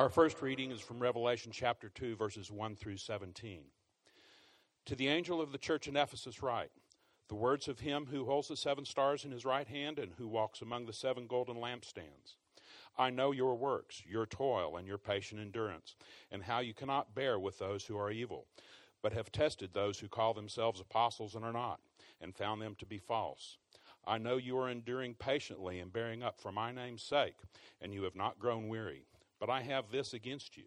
Our first reading is from Revelation chapter 2, verses 1 through 17. To the angel of the church in Ephesus, write the words of him who holds the seven stars in his right hand and who walks among the seven golden lampstands. I know your works, your toil, and your patient endurance, and how you cannot bear with those who are evil, but have tested those who call themselves apostles and are not, and found them to be false. I know you are enduring patiently and bearing up for my name's sake, and you have not grown weary. But I have this against you,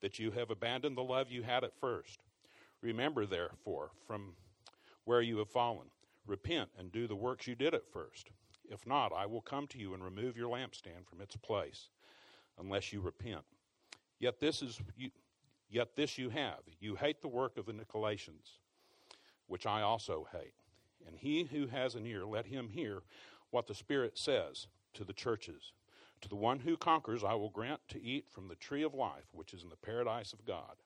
that you have abandoned the love you had at first. Remember, therefore, from where you have fallen. Repent and do the works you did at first. If not, I will come to you and remove your lampstand from its place, unless you repent. Yet this is you, yet this you have. You hate the work of the Nicolaitans, which I also hate. And he who has an ear, let him hear what the Spirit says to the churches. To the one who conquers, I will grant to eat from the tree of life, which is in the paradise of God.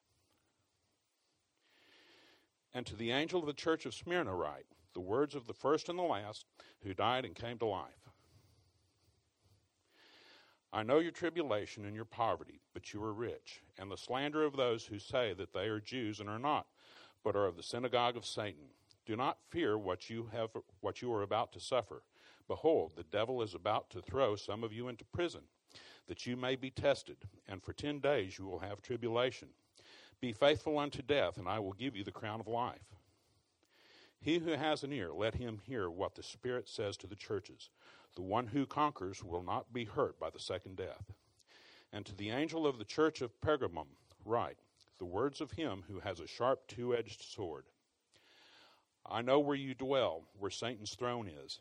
And to the angel of the church of Smyrna, write the words of the first and the last who died and came to life. I know your tribulation and your poverty, but you are rich, and the slander of those who say that they are Jews and are not, but are of the synagogue of Satan. Do not fear what you have what you are about to suffer. Behold, the devil is about to throw some of you into prison, that you may be tested, and for ten days you will have tribulation. Be faithful unto death, and I will give you the crown of life. He who has an ear, let him hear what the Spirit says to the churches. The one who conquers will not be hurt by the second death. And to the angel of the church of Pergamum, write the words of him who has a sharp two edged sword. I know where you dwell, where Satan's throne is.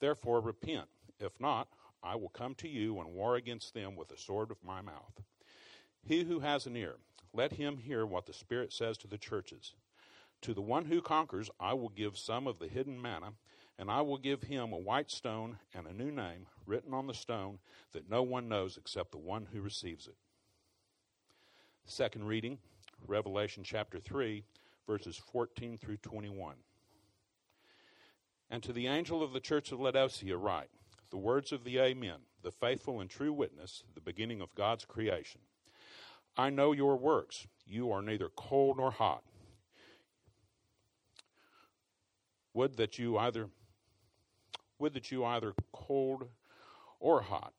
Therefore, repent. If not, I will come to you and war against them with the sword of my mouth. He who has an ear, let him hear what the Spirit says to the churches. To the one who conquers, I will give some of the hidden manna, and I will give him a white stone and a new name written on the stone that no one knows except the one who receives it. Second reading, Revelation chapter 3, verses 14 through 21. And to the angel of the church of Laodicea write the words of the Amen, the faithful and true witness, the beginning of God's creation. I know your works. You are neither cold nor hot. Would that you either would that you either cold or hot.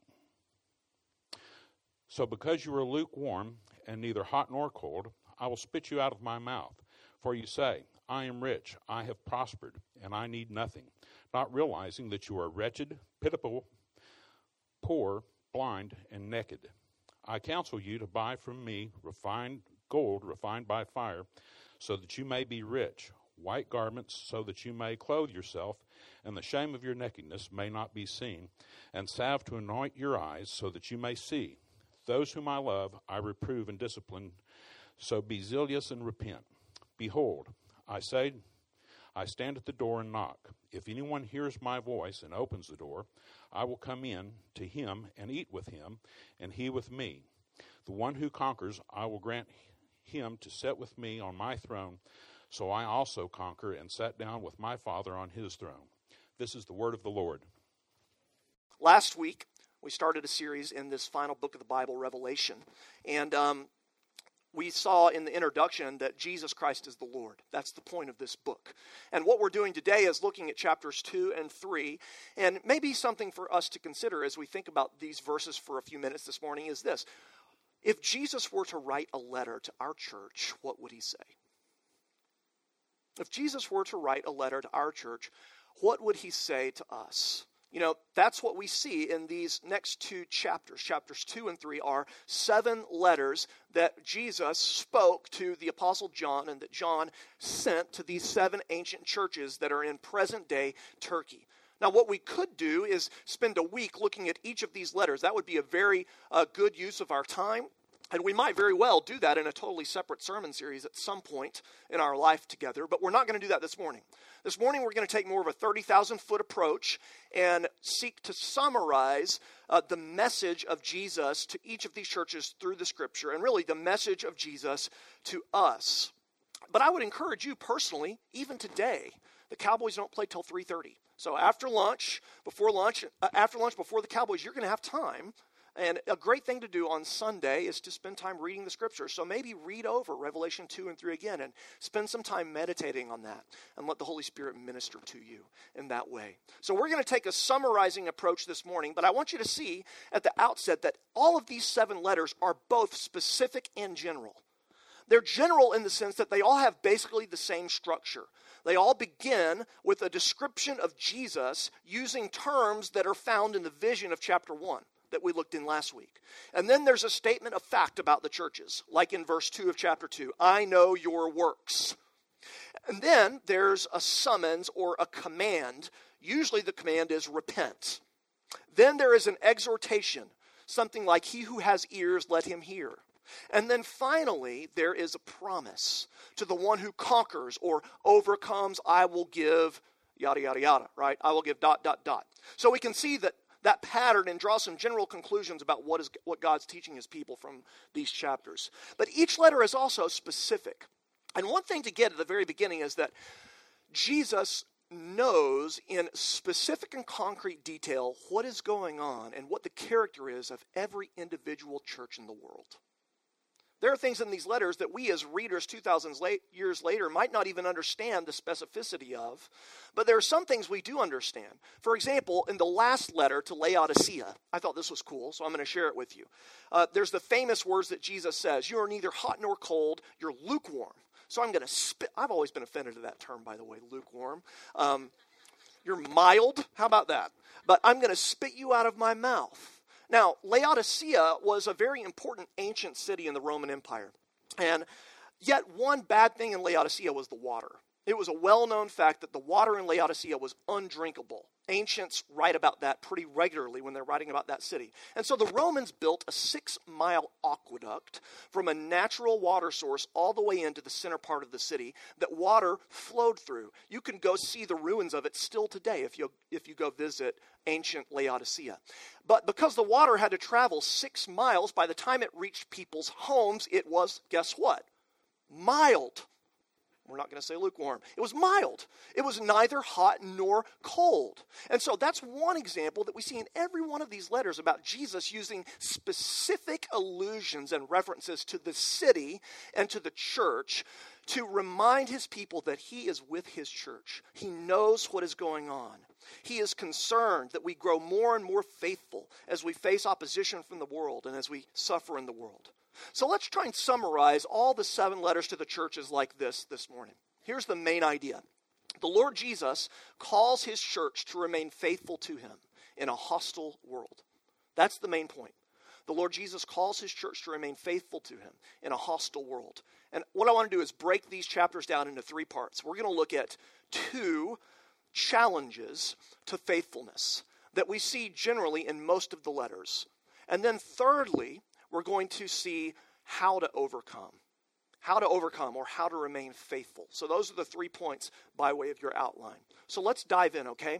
So because you are lukewarm and neither hot nor cold, I will spit you out of my mouth. For you say, I am rich, I have prospered, and I need nothing, not realizing that you are wretched, pitiable, poor, blind, and naked. I counsel you to buy from me refined gold refined by fire, so that you may be rich, white garments, so that you may clothe yourself, and the shame of your nakedness may not be seen, and salve to anoint your eyes, so that you may see. Those whom I love, I reprove and discipline, so be zealous and repent. Behold, I say, I stand at the door and knock. If anyone hears my voice and opens the door, I will come in to him and eat with him, and he with me. The one who conquers, I will grant him to sit with me on my throne, so I also conquer and sat down with my Father on his throne. This is the word of the Lord. Last week, we started a series in this final book of the Bible, Revelation. And um, we saw in the introduction that Jesus Christ is the Lord. That's the point of this book. And what we're doing today is looking at chapters 2 and 3. And maybe something for us to consider as we think about these verses for a few minutes this morning is this If Jesus were to write a letter to our church, what would he say? If Jesus were to write a letter to our church, what would he say to us? You know, that's what we see in these next two chapters. Chapters 2 and 3 are seven letters that Jesus spoke to the Apostle John and that John sent to these seven ancient churches that are in present day Turkey. Now, what we could do is spend a week looking at each of these letters. That would be a very uh, good use of our time. And we might very well do that in a totally separate sermon series at some point in our life together, but we're not going to do that this morning. This morning, we're going to take more of a 30,000 foot approach and seek to summarize uh, the message of Jesus to each of these churches through the scripture, and really the message of Jesus to us. But I would encourage you personally, even today, the Cowboys don't play till 3:30. So after lunch, before lunch, uh, after lunch, before the Cowboys, you're going to have time and a great thing to do on Sunday is to spend time reading the scriptures. So maybe read over Revelation 2 and 3 again and spend some time meditating on that and let the Holy Spirit minister to you in that way. So we're going to take a summarizing approach this morning, but I want you to see at the outset that all of these seven letters are both specific and general. They're general in the sense that they all have basically the same structure. They all begin with a description of Jesus using terms that are found in the vision of chapter 1 that we looked in last week. And then there's a statement of fact about the churches, like in verse 2 of chapter 2 I know your works. And then there's a summons or a command. Usually the command is repent. Then there is an exhortation, something like, He who has ears, let him hear. And then finally, there is a promise to the one who conquers or overcomes, I will give, yada, yada, yada, right? I will give dot, dot, dot. So we can see that that pattern and draw some general conclusions about what, is, what God's teaching his people from these chapters. But each letter is also specific. And one thing to get at the very beginning is that Jesus knows in specific and concrete detail what is going on and what the character is of every individual church in the world. There are things in these letters that we as readers 2,000 years later might not even understand the specificity of, but there are some things we do understand. For example, in the last letter to Laodicea, I thought this was cool, so I'm going to share it with you. Uh, there's the famous words that Jesus says You are neither hot nor cold, you're lukewarm. So I'm going to spit. I've always been offended to that term, by the way, lukewarm. Um, you're mild. How about that? But I'm going to spit you out of my mouth. Now, Laodicea was a very important ancient city in the Roman Empire. And yet, one bad thing in Laodicea was the water. It was a well known fact that the water in Laodicea was undrinkable. Ancients write about that pretty regularly when they're writing about that city. And so the Romans built a six mile aqueduct from a natural water source all the way into the center part of the city that water flowed through. You can go see the ruins of it still today if you, if you go visit ancient Laodicea. But because the water had to travel six miles, by the time it reached people's homes, it was, guess what? Mild. We're not going to say lukewarm. It was mild. It was neither hot nor cold. And so that's one example that we see in every one of these letters about Jesus using specific allusions and references to the city and to the church to remind his people that he is with his church. He knows what is going on. He is concerned that we grow more and more faithful as we face opposition from the world and as we suffer in the world. So let's try and summarize all the seven letters to the churches like this this morning. Here's the main idea the Lord Jesus calls his church to remain faithful to him in a hostile world. That's the main point. The Lord Jesus calls his church to remain faithful to him in a hostile world. And what I want to do is break these chapters down into three parts. We're going to look at two challenges to faithfulness that we see generally in most of the letters. And then, thirdly, we're going to see how to overcome. How to overcome or how to remain faithful. So, those are the three points by way of your outline. So, let's dive in, okay?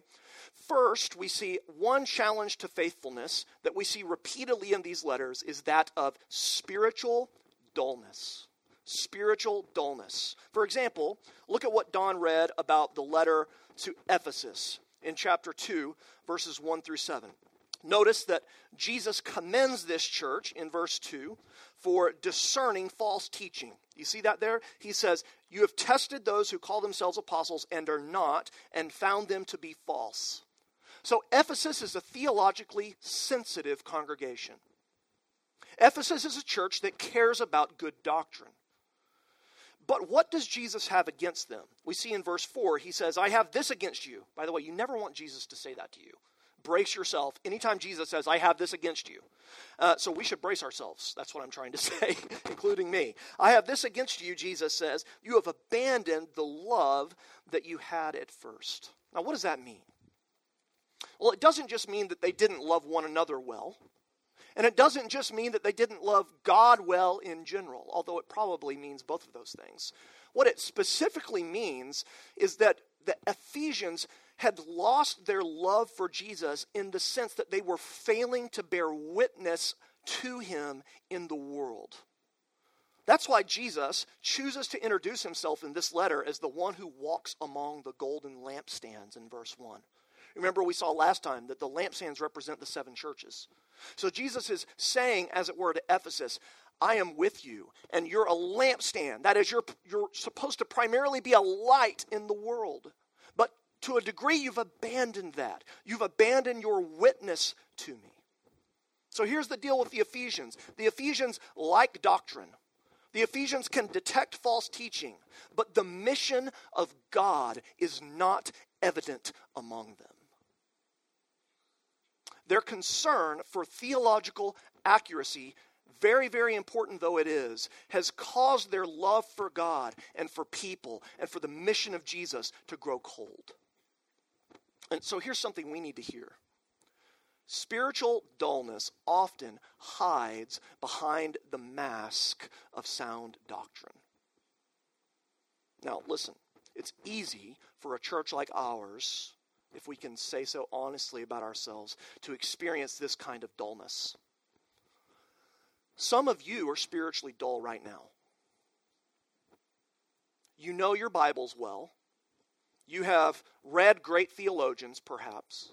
First, we see one challenge to faithfulness that we see repeatedly in these letters is that of spiritual dullness. Spiritual dullness. For example, look at what Don read about the letter to Ephesus in chapter 2, verses 1 through 7. Notice that Jesus commends this church in verse 2 for discerning false teaching. You see that there? He says, You have tested those who call themselves apostles and are not, and found them to be false. So, Ephesus is a theologically sensitive congregation. Ephesus is a church that cares about good doctrine. But what does Jesus have against them? We see in verse 4, he says, I have this against you. By the way, you never want Jesus to say that to you brace yourself anytime Jesus says, I have this against you. Uh, so we should brace ourselves. That's what I'm trying to say, including me. I have this against you, Jesus says. You have abandoned the love that you had at first. Now, what does that mean? Well, it doesn't just mean that they didn't love one another well. And it doesn't just mean that they didn't love God well in general, although it probably means both of those things. What it specifically means is that the Ephesians had lost their love for Jesus in the sense that they were failing to bear witness to him in the world. That's why Jesus chooses to introduce himself in this letter as the one who walks among the golden lampstands in verse 1. Remember, we saw last time that the lampstands represent the seven churches. So Jesus is saying, as it were, to Ephesus, I am with you, and you're a lampstand. That is, you're, you're supposed to primarily be a light in the world. To a degree, you've abandoned that. You've abandoned your witness to me. So here's the deal with the Ephesians the Ephesians like doctrine. The Ephesians can detect false teaching, but the mission of God is not evident among them. Their concern for theological accuracy, very, very important though it is, has caused their love for God and for people and for the mission of Jesus to grow cold. And so here's something we need to hear Spiritual dullness often hides behind the mask of sound doctrine. Now, listen, it's easy for a church like ours, if we can say so honestly about ourselves, to experience this kind of dullness. Some of you are spiritually dull right now. You know your Bibles well. You have read great theologians, perhaps.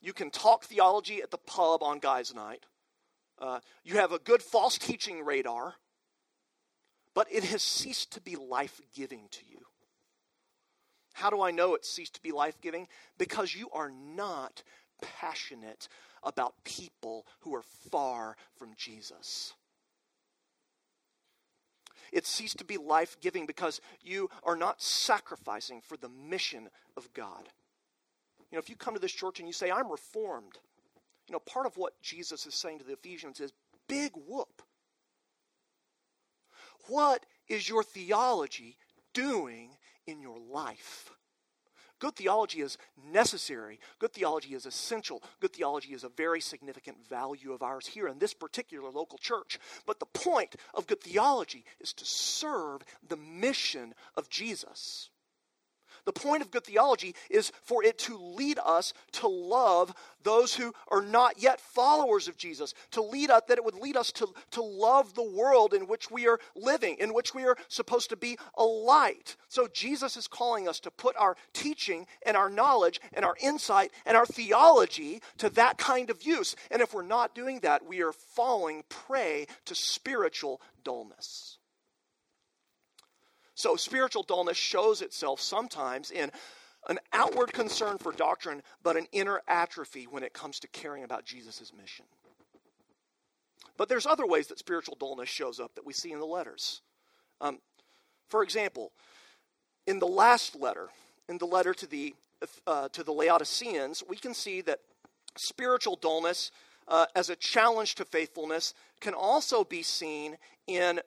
You can talk theology at the pub on guys' night. Uh, you have a good false teaching radar, but it has ceased to be life giving to you. How do I know it ceased to be life giving? Because you are not passionate about people who are far from Jesus. It ceased to be life giving because you are not sacrificing for the mission of God. You know, if you come to this church and you say, I'm reformed, you know, part of what Jesus is saying to the Ephesians is big whoop. What is your theology doing in your life? Good theology is necessary. Good theology is essential. Good theology is a very significant value of ours here in this particular local church. But the point of good theology is to serve the mission of Jesus. The point of good theology is for it to lead us to love those who are not yet followers of Jesus, to lead us, that it would lead us to, to love the world in which we are living, in which we are supposed to be a light. So Jesus is calling us to put our teaching and our knowledge and our insight and our theology to that kind of use. And if we're not doing that, we are falling prey to spiritual dullness. So, spiritual dullness shows itself sometimes in an outward concern for doctrine, but an inner atrophy when it comes to caring about Jesus' mission. But there's other ways that spiritual dullness shows up that we see in the letters. Um, for example, in the last letter, in the letter to the uh, to the Laodiceans, we can see that spiritual dullness uh, as a challenge to faithfulness can also be seen in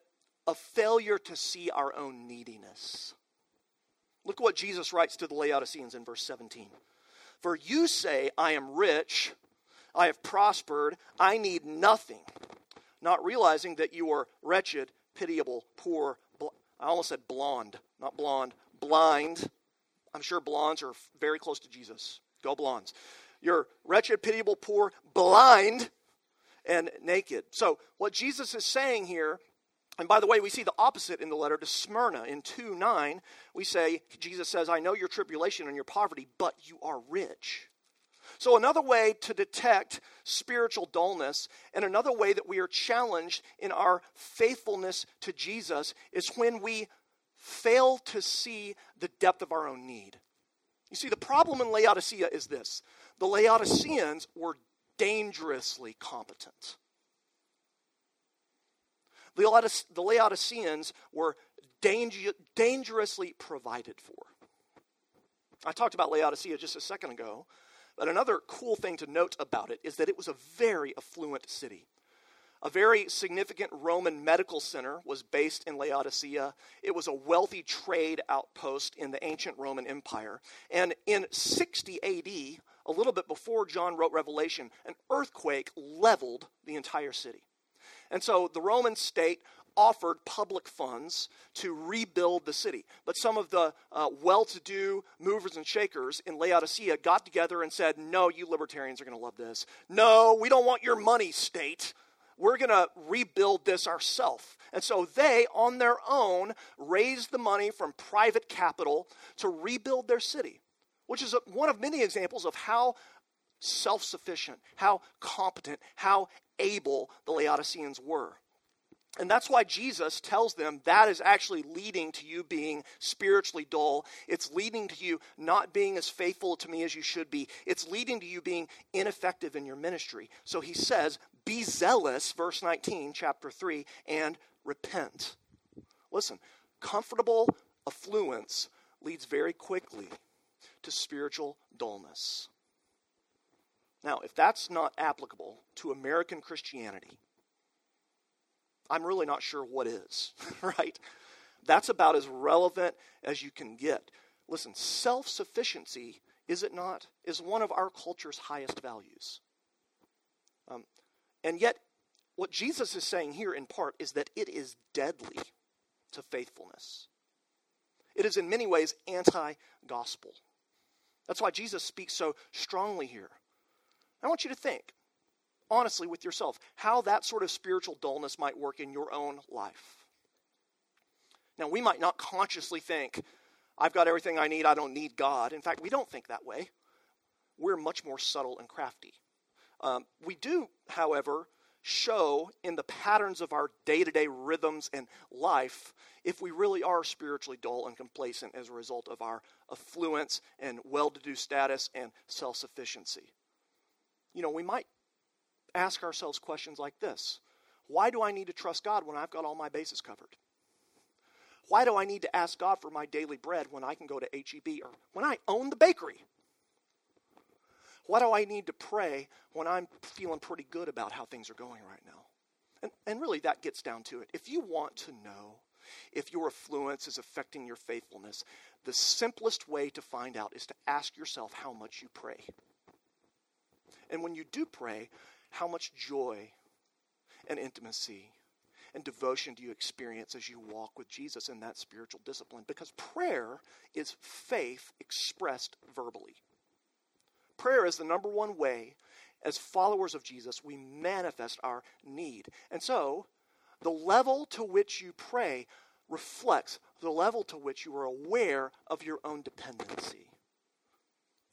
a failure to see our own neediness. Look what Jesus writes to the Laodiceans in verse 17. For you say, I am rich, I have prospered, I need nothing, not realizing that you are wretched, pitiable, poor. Bl- I almost said blonde, not blonde, blind. I'm sure blondes are very close to Jesus. Go blondes. You're wretched, pitiable, poor, blind, and naked. So, what Jesus is saying here and by the way, we see the opposite in the letter to Smyrna. In 2 9, we say, Jesus says, I know your tribulation and your poverty, but you are rich. So, another way to detect spiritual dullness, and another way that we are challenged in our faithfulness to Jesus, is when we fail to see the depth of our own need. You see, the problem in Laodicea is this the Laodiceans were dangerously competent. The Laodiceans were danger, dangerously provided for. I talked about Laodicea just a second ago, but another cool thing to note about it is that it was a very affluent city. A very significant Roman medical center was based in Laodicea. It was a wealthy trade outpost in the ancient Roman Empire. And in 60 AD, a little bit before John wrote Revelation, an earthquake leveled the entire city. And so the Roman state offered public funds to rebuild the city. But some of the uh, well to do movers and shakers in Laodicea got together and said, No, you libertarians are going to love this. No, we don't want your money, state. We're going to rebuild this ourselves. And so they, on their own, raised the money from private capital to rebuild their city, which is one of many examples of how self sufficient, how competent, how able the Laodiceans were. And that's why Jesus tells them that is actually leading to you being spiritually dull. It's leading to you not being as faithful to me as you should be. It's leading to you being ineffective in your ministry. So he says, Be zealous, verse 19, chapter 3, and repent. Listen, comfortable affluence leads very quickly to spiritual dullness. Now, if that's not applicable to American Christianity, I'm really not sure what is, right? That's about as relevant as you can get. Listen, self sufficiency, is it not, is one of our culture's highest values. Um, and yet, what Jesus is saying here in part is that it is deadly to faithfulness. It is in many ways anti gospel. That's why Jesus speaks so strongly here. I want you to think honestly with yourself how that sort of spiritual dullness might work in your own life. Now, we might not consciously think, I've got everything I need, I don't need God. In fact, we don't think that way. We're much more subtle and crafty. Um, we do, however, show in the patterns of our day to day rhythms and life if we really are spiritually dull and complacent as a result of our affluence and well to do status and self sufficiency. You know, we might ask ourselves questions like this Why do I need to trust God when I've got all my bases covered? Why do I need to ask God for my daily bread when I can go to HEB or when I own the bakery? Why do I need to pray when I'm feeling pretty good about how things are going right now? And, and really, that gets down to it. If you want to know if your affluence is affecting your faithfulness, the simplest way to find out is to ask yourself how much you pray. And when you do pray, how much joy and intimacy and devotion do you experience as you walk with Jesus in that spiritual discipline? Because prayer is faith expressed verbally. Prayer is the number one way, as followers of Jesus, we manifest our need. And so, the level to which you pray reflects the level to which you are aware of your own dependency.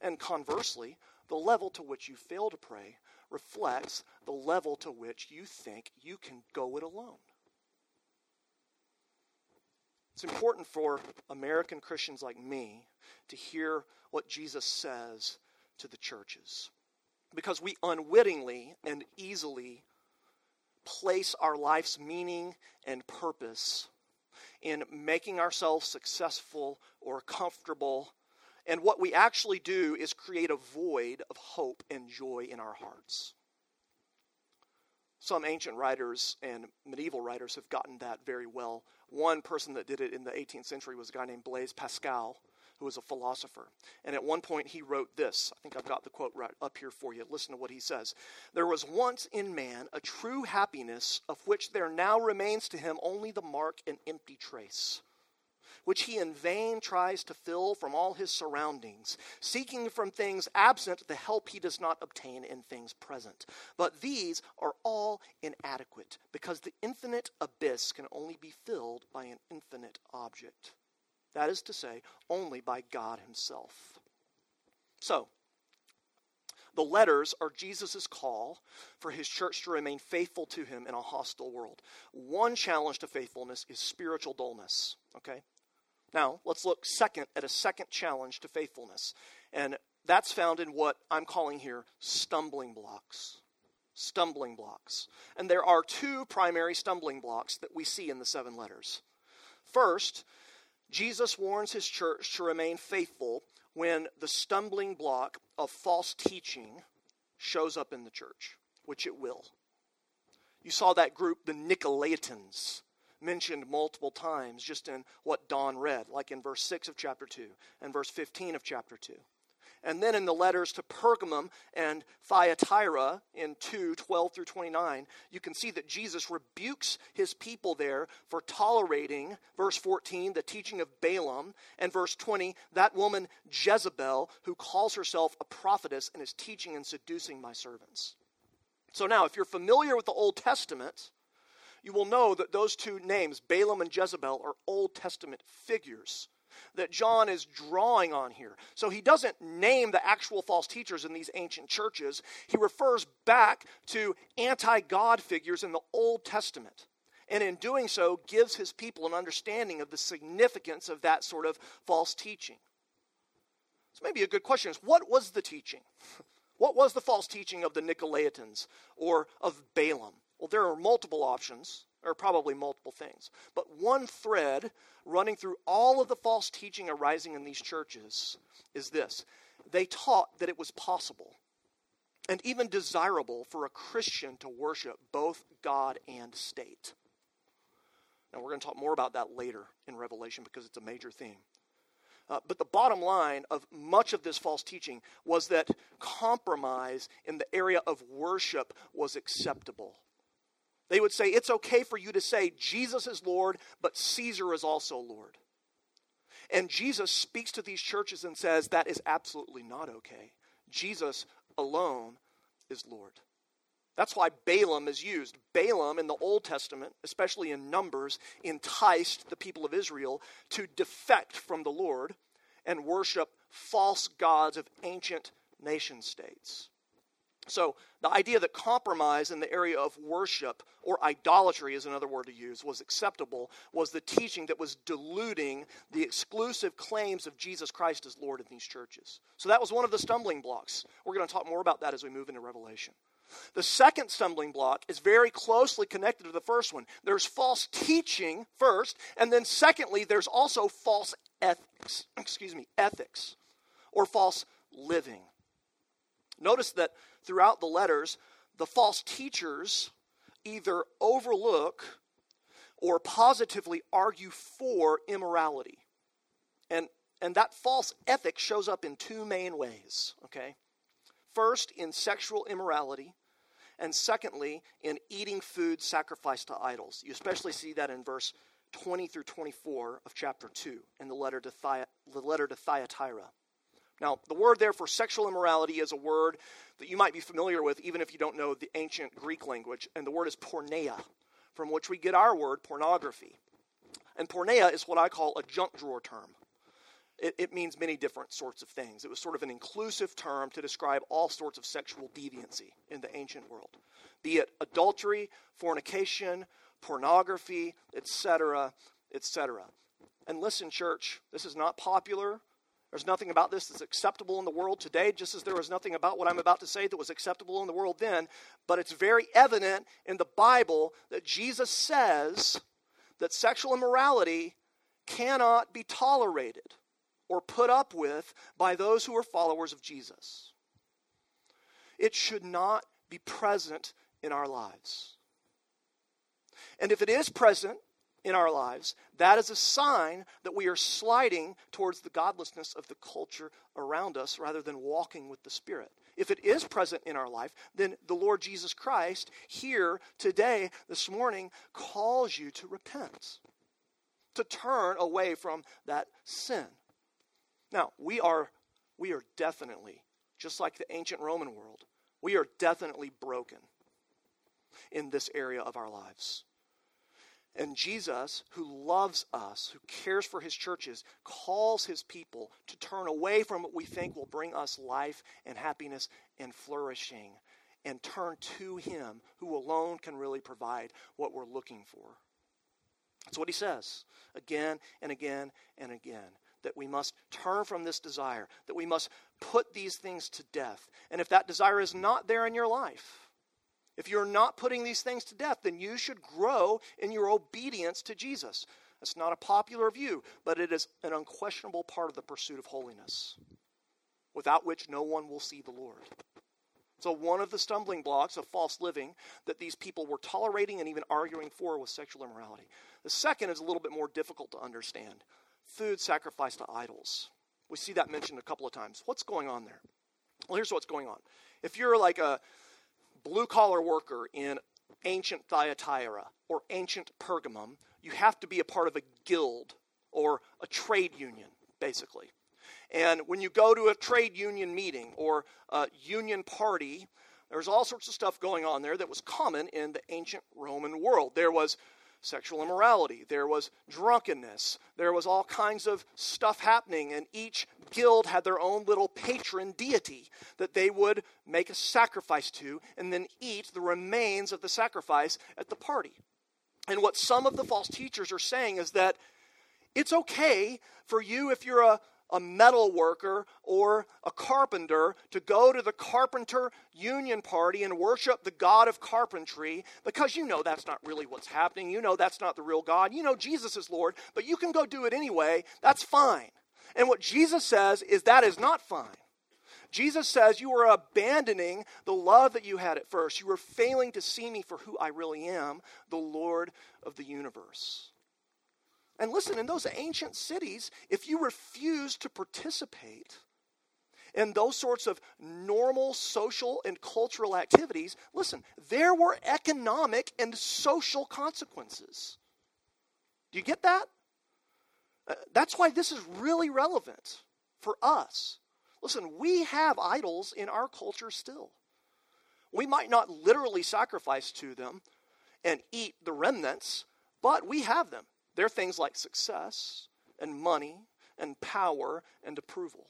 And conversely, the level to which you fail to pray reflects the level to which you think you can go it alone. It's important for American Christians like me to hear what Jesus says to the churches because we unwittingly and easily place our life's meaning and purpose in making ourselves successful or comfortable and what we actually do is create a void of hope and joy in our hearts. Some ancient writers and medieval writers have gotten that very well. One person that did it in the 18th century was a guy named Blaise Pascal, who was a philosopher. And at one point he wrote this. I think I've got the quote right up here for you. Listen to what he says. There was once in man a true happiness of which there now remains to him only the mark and empty trace which he in vain tries to fill from all his surroundings, seeking from things absent the help he does not obtain in things present. But these are all inadequate, because the infinite abyss can only be filled by an infinite object. That is to say, only by God himself. So, the letters are Jesus' call for his church to remain faithful to him in a hostile world. One challenge to faithfulness is spiritual dullness. Okay? Now, let's look second at a second challenge to faithfulness. And that's found in what I'm calling here stumbling blocks. Stumbling blocks. And there are two primary stumbling blocks that we see in the seven letters. First, Jesus warns his church to remain faithful when the stumbling block of false teaching shows up in the church, which it will. You saw that group, the Nicolaitans, mentioned multiple times just in what Don read, like in verse 6 of chapter 2 and verse 15 of chapter 2. And then in the letters to Pergamum and Thyatira in 2 12 through 29, you can see that Jesus rebukes his people there for tolerating, verse 14, the teaching of Balaam, and verse 20, that woman Jezebel, who calls herself a prophetess and is teaching and seducing my servants. So now, if you're familiar with the Old Testament, you will know that those two names, Balaam and Jezebel, are Old Testament figures that John is drawing on here. So he doesn't name the actual false teachers in these ancient churches, he refers back to anti God figures in the Old Testament. And in doing so, gives his people an understanding of the significance of that sort of false teaching. So, maybe a good question is what was the teaching? What was the false teaching of the Nicolaitans or of Balaam? Well, there are multiple options or probably multiple things. But one thread running through all of the false teaching arising in these churches is this they taught that it was possible and even desirable for a Christian to worship both God and state. Now, we're going to talk more about that later in Revelation because it's a major theme. Uh, but the bottom line of much of this false teaching was that compromise in the area of worship was acceptable. They would say, it's okay for you to say Jesus is Lord, but Caesar is also Lord. And Jesus speaks to these churches and says, that is absolutely not okay. Jesus alone is Lord. That's why Balaam is used. Balaam in the Old Testament, especially in Numbers, enticed the people of Israel to defect from the Lord and worship false gods of ancient nation states. So, the idea that compromise in the area of worship, or idolatry is another word to use, was acceptable was the teaching that was diluting the exclusive claims of Jesus Christ as Lord in these churches. So, that was one of the stumbling blocks. We're going to talk more about that as we move into Revelation. The second stumbling block is very closely connected to the first one. There's false teaching first, and then secondly, there's also false ethics. Excuse me, ethics or false living. Notice that throughout the letters, the false teachers either overlook or positively argue for immorality. And, and that false ethic shows up in two main ways, okay? First, in sexual immorality, and secondly, in eating food sacrificed to idols. You especially see that in verse 20 through 24 of chapter 2 in the letter to, Thy- the letter to Thyatira. Now, the word there for sexual immorality is a word that you might be familiar with even if you don't know the ancient Greek language, and the word is porneia, from which we get our word pornography. And porneia is what I call a junk drawer term. It, it, means many different sorts of things. It was sort of an inclusive term to describe all sorts of sexual deviancy in the ancient world, be it adultery, fornication, pornography, etc., etc. And listen, church, this is not popular. There's nothing about this that's acceptable in the world today, just as there was nothing about what I'm about to say that was acceptable in the world then. But it's very evident in the Bible that Jesus says that sexual immorality cannot be tolerated or put up with by those who are followers of Jesus. It should not be present in our lives. And if it is present, in our lives, that is a sign that we are sliding towards the godlessness of the culture around us rather than walking with the Spirit. If it is present in our life, then the Lord Jesus Christ here today, this morning, calls you to repent, to turn away from that sin. Now, we are, we are definitely, just like the ancient Roman world, we are definitely broken in this area of our lives. And Jesus, who loves us, who cares for his churches, calls his people to turn away from what we think will bring us life and happiness and flourishing and turn to him who alone can really provide what we're looking for. That's what he says again and again and again that we must turn from this desire, that we must put these things to death. And if that desire is not there in your life, if you're not putting these things to death, then you should grow in your obedience to Jesus. That's not a popular view, but it is an unquestionable part of the pursuit of holiness, without which no one will see the Lord. So, one of the stumbling blocks of false living that these people were tolerating and even arguing for was sexual immorality. The second is a little bit more difficult to understand food sacrificed to idols. We see that mentioned a couple of times. What's going on there? Well, here's what's going on. If you're like a blue collar worker in ancient Thyatira or ancient Pergamum, you have to be a part of a guild or a trade union, basically. And when you go to a trade union meeting or a union party, there's all sorts of stuff going on there that was common in the ancient Roman world. There was sexual immorality, there was drunkenness, there was all kinds of stuff happening, and each guild had their own little patron deity that they would make a sacrifice to and then eat the remains of the sacrifice at the party. And what some of the false teachers are saying is that it's okay for you, if you're a, a metal worker or a carpenter to go to the carpenter union party and worship the God of carpentry because you know that's not really what's happening. You know that's not the real God. You know Jesus is Lord, but you can go do it anyway. That's fine. And what Jesus says is that is not fine. Jesus says you are abandoning the love that you had at first. You are failing to see me for who I really am, the Lord of the universe. And listen, in those ancient cities, if you refused to participate in those sorts of normal social and cultural activities, listen, there were economic and social consequences. Do you get that? Uh, that's why this is really relevant for us. Listen, we have idols in our culture still. We might not literally sacrifice to them and eat the remnants, but we have them. They're things like success and money and power and approval.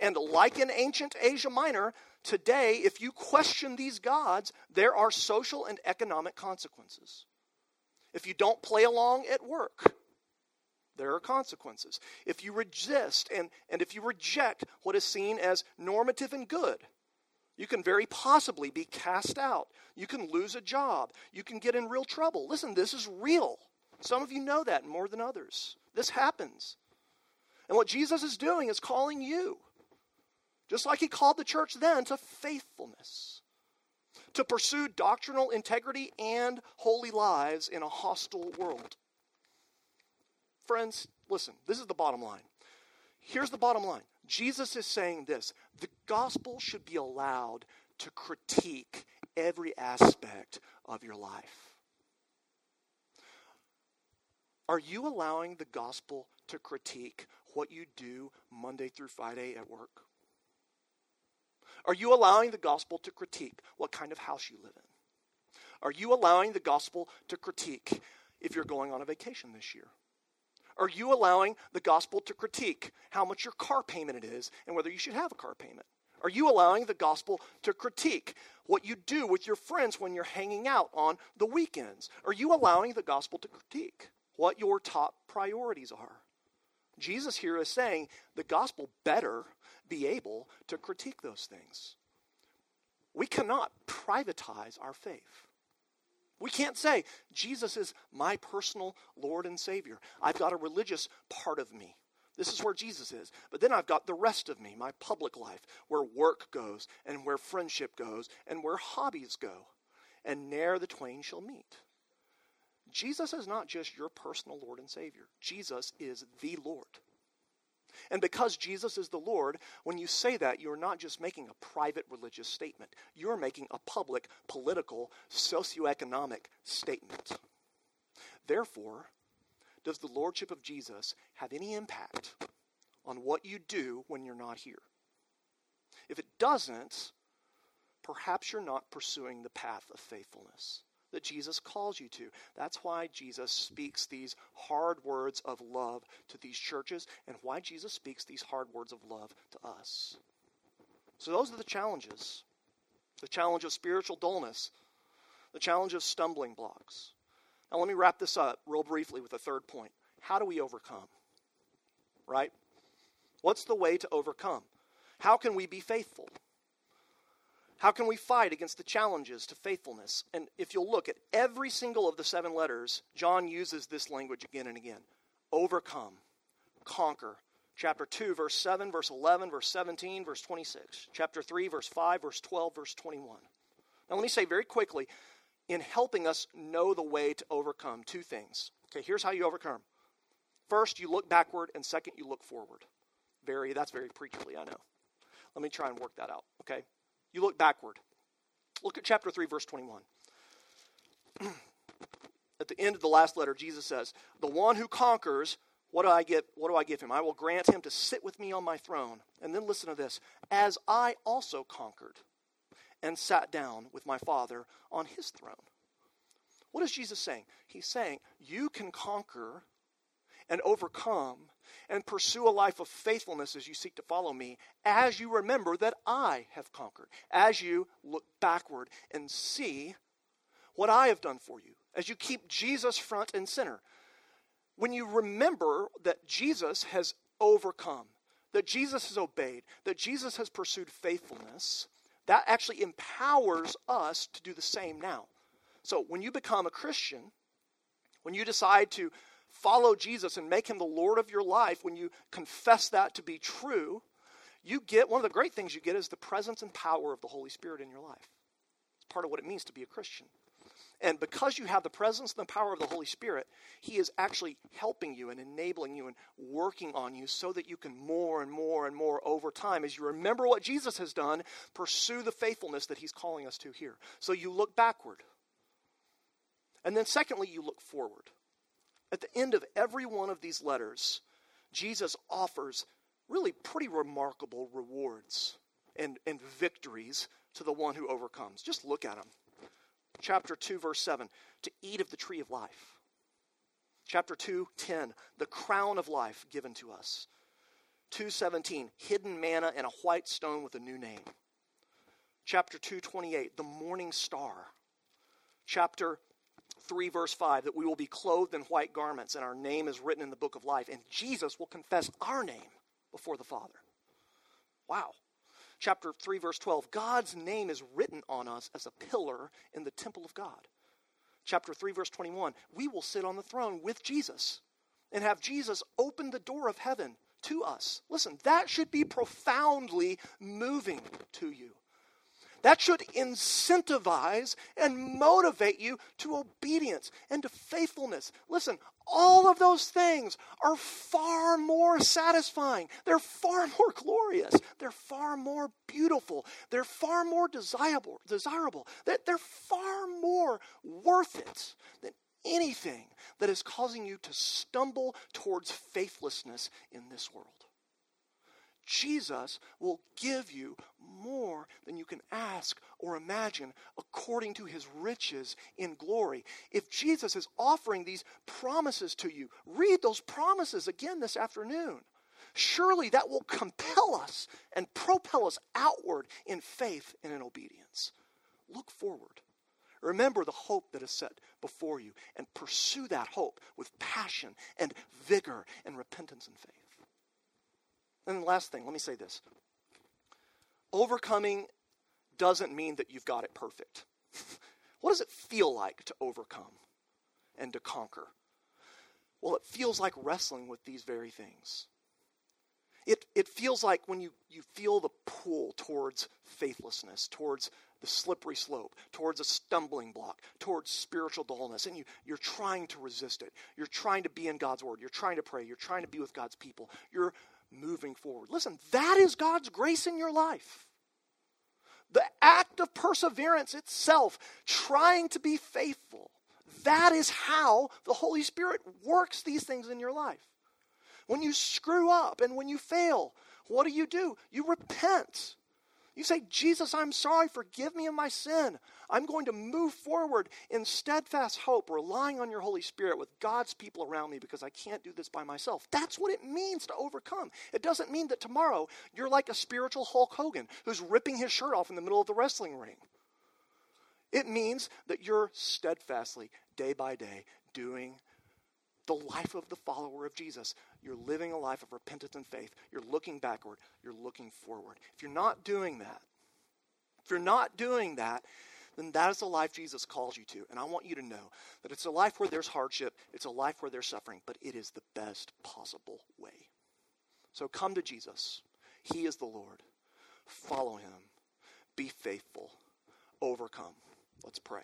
And like in ancient Asia Minor, today, if you question these gods, there are social and economic consequences. If you don't play along at work, there are consequences. If you resist and, and if you reject what is seen as normative and good, you can very possibly be cast out. You can lose a job. You can get in real trouble. Listen, this is real. Some of you know that more than others. This happens. And what Jesus is doing is calling you, just like he called the church then, to faithfulness, to pursue doctrinal integrity and holy lives in a hostile world. Friends, listen, this is the bottom line. Here's the bottom line Jesus is saying this the gospel should be allowed to critique every aspect of your life. Are you allowing the gospel to critique what you do Monday through Friday at work? Are you allowing the gospel to critique what kind of house you live in? Are you allowing the gospel to critique if you're going on a vacation this year? Are you allowing the gospel to critique how much your car payment it is and whether you should have a car payment? Are you allowing the gospel to critique what you do with your friends when you're hanging out on the weekends? Are you allowing the gospel to critique what your top priorities are. Jesus here is saying the gospel better be able to critique those things. We cannot privatize our faith. We can't say, Jesus is my personal Lord and Savior. I've got a religious part of me. This is where Jesus is. But then I've got the rest of me, my public life, where work goes, and where friendship goes, and where hobbies go. And ne'er the twain shall meet. Jesus is not just your personal Lord and Savior, Jesus is the Lord. And because Jesus is the Lord, when you say that, you're not just making a private religious statement, you're making a public, political, socioeconomic statement. Therefore, does the Lordship of Jesus have any impact on what you do when you're not here? If it doesn't, perhaps you're not pursuing the path of faithfulness that Jesus calls you to. That's why Jesus speaks these hard words of love to these churches and why Jesus speaks these hard words of love to us. So, those are the challenges the challenge of spiritual dullness, the challenge of stumbling blocks. Now, let me wrap this up real briefly with a third point. How do we overcome? Right? What's the way to overcome? How can we be faithful? How can we fight against the challenges to faithfulness? And if you'll look at every single of the seven letters, John uses this language again and again overcome, conquer, Chapter 2, verse 7, verse 11, verse 17, verse 26. Chapter 3, verse 5, verse 12, verse 21. Now, let me say very quickly in helping us know the way to overcome two things. Okay, here's how you overcome. First, you look backward, and second, you look forward. Very, that's very preachly, I know. Let me try and work that out, okay? You look backward. Look at chapter 3, verse 21. at the end of the last letter, Jesus says, The one who conquers, what do I get? What do I give him? I will grant him to sit with me on my throne. And then listen to this. As I also conquered and sat down with my Father on his throne. What is Jesus saying? He's saying, You can conquer and overcome and pursue a life of faithfulness as you seek to follow me, as you remember that I have conquered, as you look backward and see what I have done for you, as you keep Jesus front and center. When you remember that Jesus has overcome, that Jesus has obeyed, that Jesus has pursued faithfulness, that actually empowers us to do the same now. So when you become a Christian, when you decide to follow Jesus and make him the Lord of your life, when you confess that to be true, you get one of the great things you get is the presence and power of the Holy Spirit in your life. It's part of what it means to be a Christian. And because you have the presence and the power of the Holy Spirit, He is actually helping you and enabling you and working on you so that you can more and more and more over time, as you remember what Jesus has done, pursue the faithfulness that He's calling us to here. So you look backward. And then, secondly, you look forward. At the end of every one of these letters, Jesus offers really pretty remarkable rewards and, and victories to the one who overcomes. Just look at them. Chapter 2 verse 7 to eat of the tree of life. Chapter 2 10 the crown of life given to us. 217 hidden manna and a white stone with a new name. Chapter 228 the morning star. Chapter 3 verse 5 that we will be clothed in white garments and our name is written in the book of life and jesus will confess our name before the father wow chapter 3 verse 12 God's name is written on us as a pillar in the temple of God. Chapter 3 verse 21 we will sit on the throne with Jesus and have Jesus open the door of heaven to us. Listen, that should be profoundly moving to you. That should incentivize and motivate you to obedience and to faithfulness. Listen, all of those things are far more satisfying. They're far more glorious. They're far more beautiful. They're far more desirable. desirable. They're far more worth it than anything that is causing you to stumble towards faithlessness in this world. Jesus will give you more than you can ask or imagine according to his riches in glory. If Jesus is offering these promises to you, read those promises again this afternoon. Surely that will compel us and propel us outward in faith and in obedience. Look forward. Remember the hope that is set before you and pursue that hope with passion and vigor and repentance and faith. And the last thing, let me say this overcoming doesn't mean that you've got it perfect. what does it feel like to overcome and to conquer? Well, it feels like wrestling with these very things. It, it feels like when you, you feel the pull towards faithlessness, towards the slippery slope, towards a stumbling block, towards spiritual dullness, and you, you're trying to resist it. You're trying to be in God's Word. You're trying to pray. You're trying to be with God's people. You're moving forward. Listen, that is God's grace in your life. The act of perseverance itself, trying to be faithful, that is how the Holy Spirit works these things in your life. When you screw up and when you fail, what do you do? You repent. You say, Jesus, I'm sorry, forgive me of my sin. I'm going to move forward in steadfast hope, relying on your Holy Spirit with God's people around me because I can't do this by myself. That's what it means to overcome. It doesn't mean that tomorrow you're like a spiritual Hulk Hogan who's ripping his shirt off in the middle of the wrestling ring. It means that you're steadfastly, day by day, doing the life of the follower of Jesus. You're living a life of repentance and faith. You're looking backward. You're looking forward. If you're not doing that, if you're not doing that, then that is the life Jesus calls you to. And I want you to know that it's a life where there's hardship, it's a life where there's suffering, but it is the best possible way. So come to Jesus. He is the Lord. Follow him. Be faithful. Overcome. Let's pray.